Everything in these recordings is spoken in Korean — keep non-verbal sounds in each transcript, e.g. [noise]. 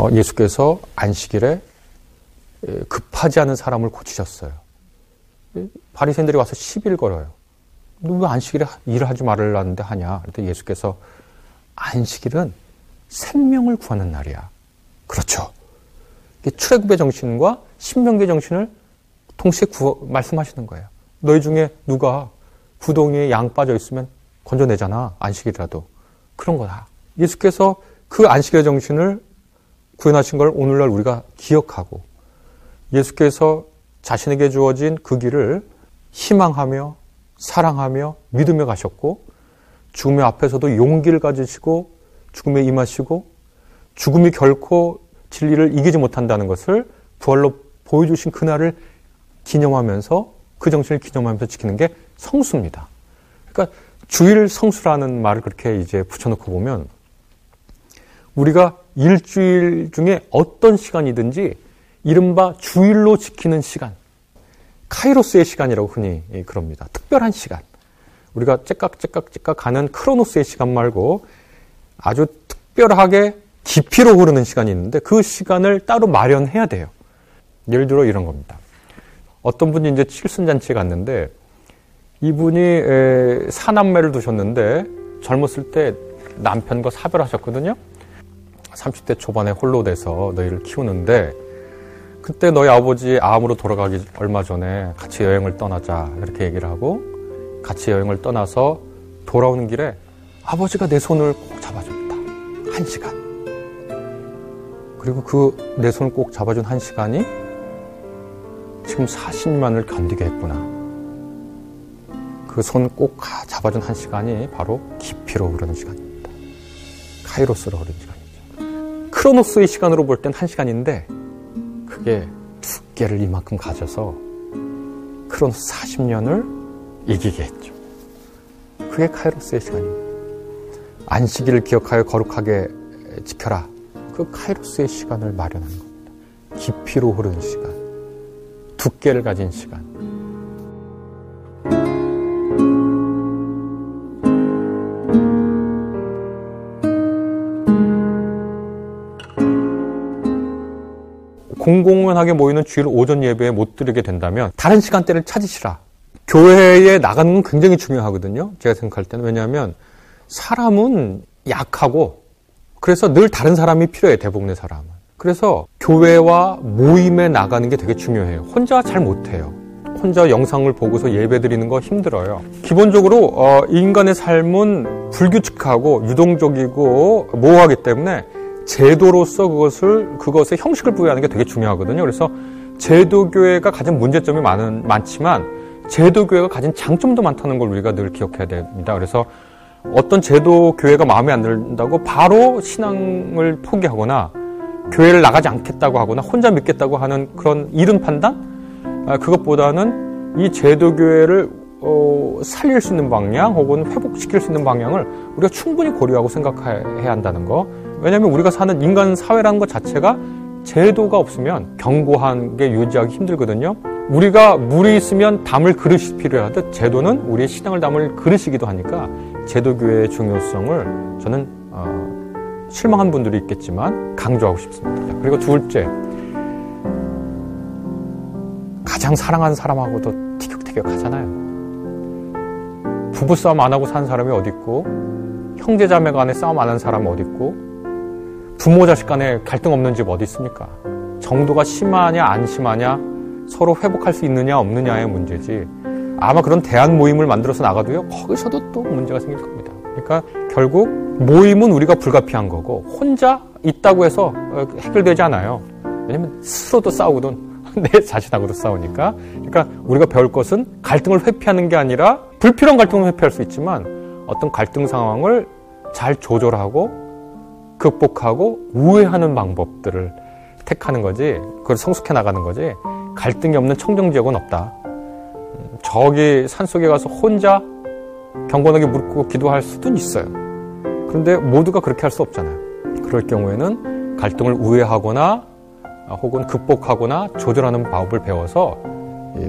어, 예수께서 안식일에 급하지 않은 사람을 고치셨어요. 바리새인들이 와서 시비를 걸어요. 너 왜 안식일에 일을 하지 말라는데 하냐? 그랬더니 예수께서 안식일은 생명을 구하는 날이야. 그렇죠. 출애굽의 정신과 신명계 정신을 동시에 구워, 말씀하시는 거예요. 너희 중에 누가 구덩이에 양 빠져 있으면 건져내잖아. 안식일이라도. 그런 거다. 예수께서 그 안식의 정신을 구현하신 걸 오늘날 우리가 기억하고 예수께서 자신에게 주어진 그 길을 희망하며 사랑하며 믿으며 가셨고 죽음의 앞에서도 용기를 가지시고 죽음에 임하시고 죽음이 결코 진리를 이기지 못한다는 것을 부활로 보여주신 그날을 기념하면서 그 정신을 기념하면서 지키는 게 성수입니다. 그러니까 주일 성수라는 말을 그렇게 이제 붙여놓고 보면 우리가 일주일 중에 어떤 시간이든지 이른바 주일로 지키는 시간, 카이로스의 시간이라고 흔히 그럽니다. 특별한 시간. 우리가 째깍째깍째깍 가는 크로노스의 시간 말고 아주 특별하게 깊이로 흐르는 시간이 있는데 그 시간을 따로 마련해야 돼요. 예를 들어 이런 겁니다. 어떤 분이 이제 칠순잔치에 갔는데 이분이 사남매를 두셨는데 젊었을 때 남편과 사별하셨거든요. 30대 초반에 홀로 돼서 너희를 키우는데 그때 너희 아버지 암으로 돌아가기 얼마 전에 같이 여행을 떠나자 이렇게 얘기를 하고 같이 여행을 떠나서 돌아오는 길에 아버지가 내 손을 꼭 잡아줬다. 한 시간. 그리고 그 내 손을 꼭 잡아준 한 시간이 지금 40년을 견디게 했구나. 그 손 꼭 잡아준 한 시간이 바로 깊이로 흐르는 시간입니다. 카이로스로 흐르는 시간이죠. 크로노스의 시간으로 볼땐한 시간인데 그게 두께를 이만큼 가져서 크로노스 40년을 이기게 했죠. 그게 카이로스의 시간입니다. 안식일을 기억하여 거룩하게 지켜라. 그 카이로스의 시간을 마련하는 겁니다. 깊이로 흐르는 시간. 두께를 가진 시간. 공공연하게 모이는 주일 오전 예배에 못 드리게 된다면 다른 시간대를 찾으시라. 교회에 나가는 건 굉장히 중요하거든요. 제가 생각할 때는. 왜냐하면 사람은 약하고 그래서 늘 다른 사람이 필요해, 대부분의 사람은. 그래서 교회와 모임에 나가는 게 되게 중요해요. 혼자 잘 못해요. 혼자 영상을 보고서 예배 드리는 거 힘들어요. 기본적으로 어, 인간의 삶은 불규칙하고 유동적이고 모호하기 때문에 제도로서 그것을 그것에 형식을 부여하는 게 되게 중요하거든요. 그래서 제도교회가 가진 문제점이 많은 많지만 제도교회가 가진 장점도 많다는 걸 우리가 늘 기억해야 됩니다. 그래서 어떤 제도 교회가 마음에 안 든다고 바로 신앙을 포기하거나 교회를 나가지 않겠다고 하거나 혼자 믿겠다고 하는 그런 이른 판단 아, 그것보다는 이 제도 교회를 어, 살릴 수 있는 방향 혹은 회복시킬 수 있는 방향을 우리가 충분히 고려하고 생각해야 한다는 거. 왜냐하면 우리가 사는 인간 사회라는 것 자체가 제도가 없으면 견고한 게 유지하기 힘들거든요. 우리가 물이 있으면 담을 그릇이 필요하듯 제도는 우리의 신앙을 담을 그릇이기도 하니까 제도교회의 중요성을 저는 어, 실망한 분들이 있겠지만 강조하고 싶습니다. 그리고 둘째, 가장 사랑하는 사람하고도 티격태격 하잖아요. 부부싸움 안 하고 사는 사람이 어디 있고 형제자매 간에 싸움 안 하는 사람은 어디 있고 부모 자식 간에 갈등 없는 집 어디 있습니까? 정도가 심하냐 안 심하냐 서로 회복할 수 있느냐 없느냐의 문제지 아마 그런 대안 모임을 만들어서 나가도요 거기서도 또 문제가 생길 겁니다. 그러니까 결국 모임은 우리가 불가피한 거고 혼자 있다고 해서 해결되지 않아요. 왜냐면 스스로도 싸우거든. [laughs] 내 자신하고도 싸우니까. 그러니까 우리가 배울 것은 갈등을 회피하는 게 아니라 불필요한 갈등을 회피할 수 있지만 어떤 갈등 상황을 잘 조절하고 극복하고 우회하는 방법들을 택하는 거지. 그걸 성숙해 나가는 거지. 갈등이 없는 청정 지역은 없다. 저기 산속에 가서 혼자 경건하게 꿇고 기도할 수도 있어요. 그런데 모두가 그렇게 할 수 없잖아요. 그럴 경우에는 갈등을 우회하거나 혹은 극복하거나 조절하는 방법을 배워서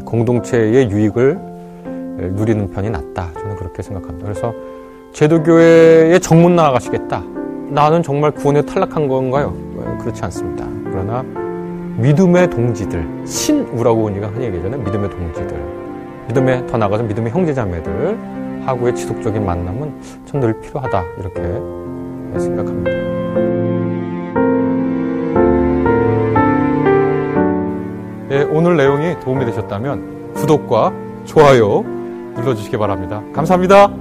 공동체의 유익을 누리는 편이 낫다. 저는 그렇게 생각합니다. 그래서 제도교회에 정문 나가시겠다. 나는 정말 구원에 탈락한 건가요? 그렇지 않습니다. 그러나 믿음의 동지들, 신우라고 우리가 흔히 얘기하잖아요. 믿음의 동지들. 믿음의, 더 나아가서 믿음의 형제자매들 하고의 지속적인 만남은 전 늘 필요하다. 이렇게 생각합니다. 네, 오늘 내용이 도움이 되셨다면 구독과 좋아요 눌러주시기 바랍니다. 감사합니다.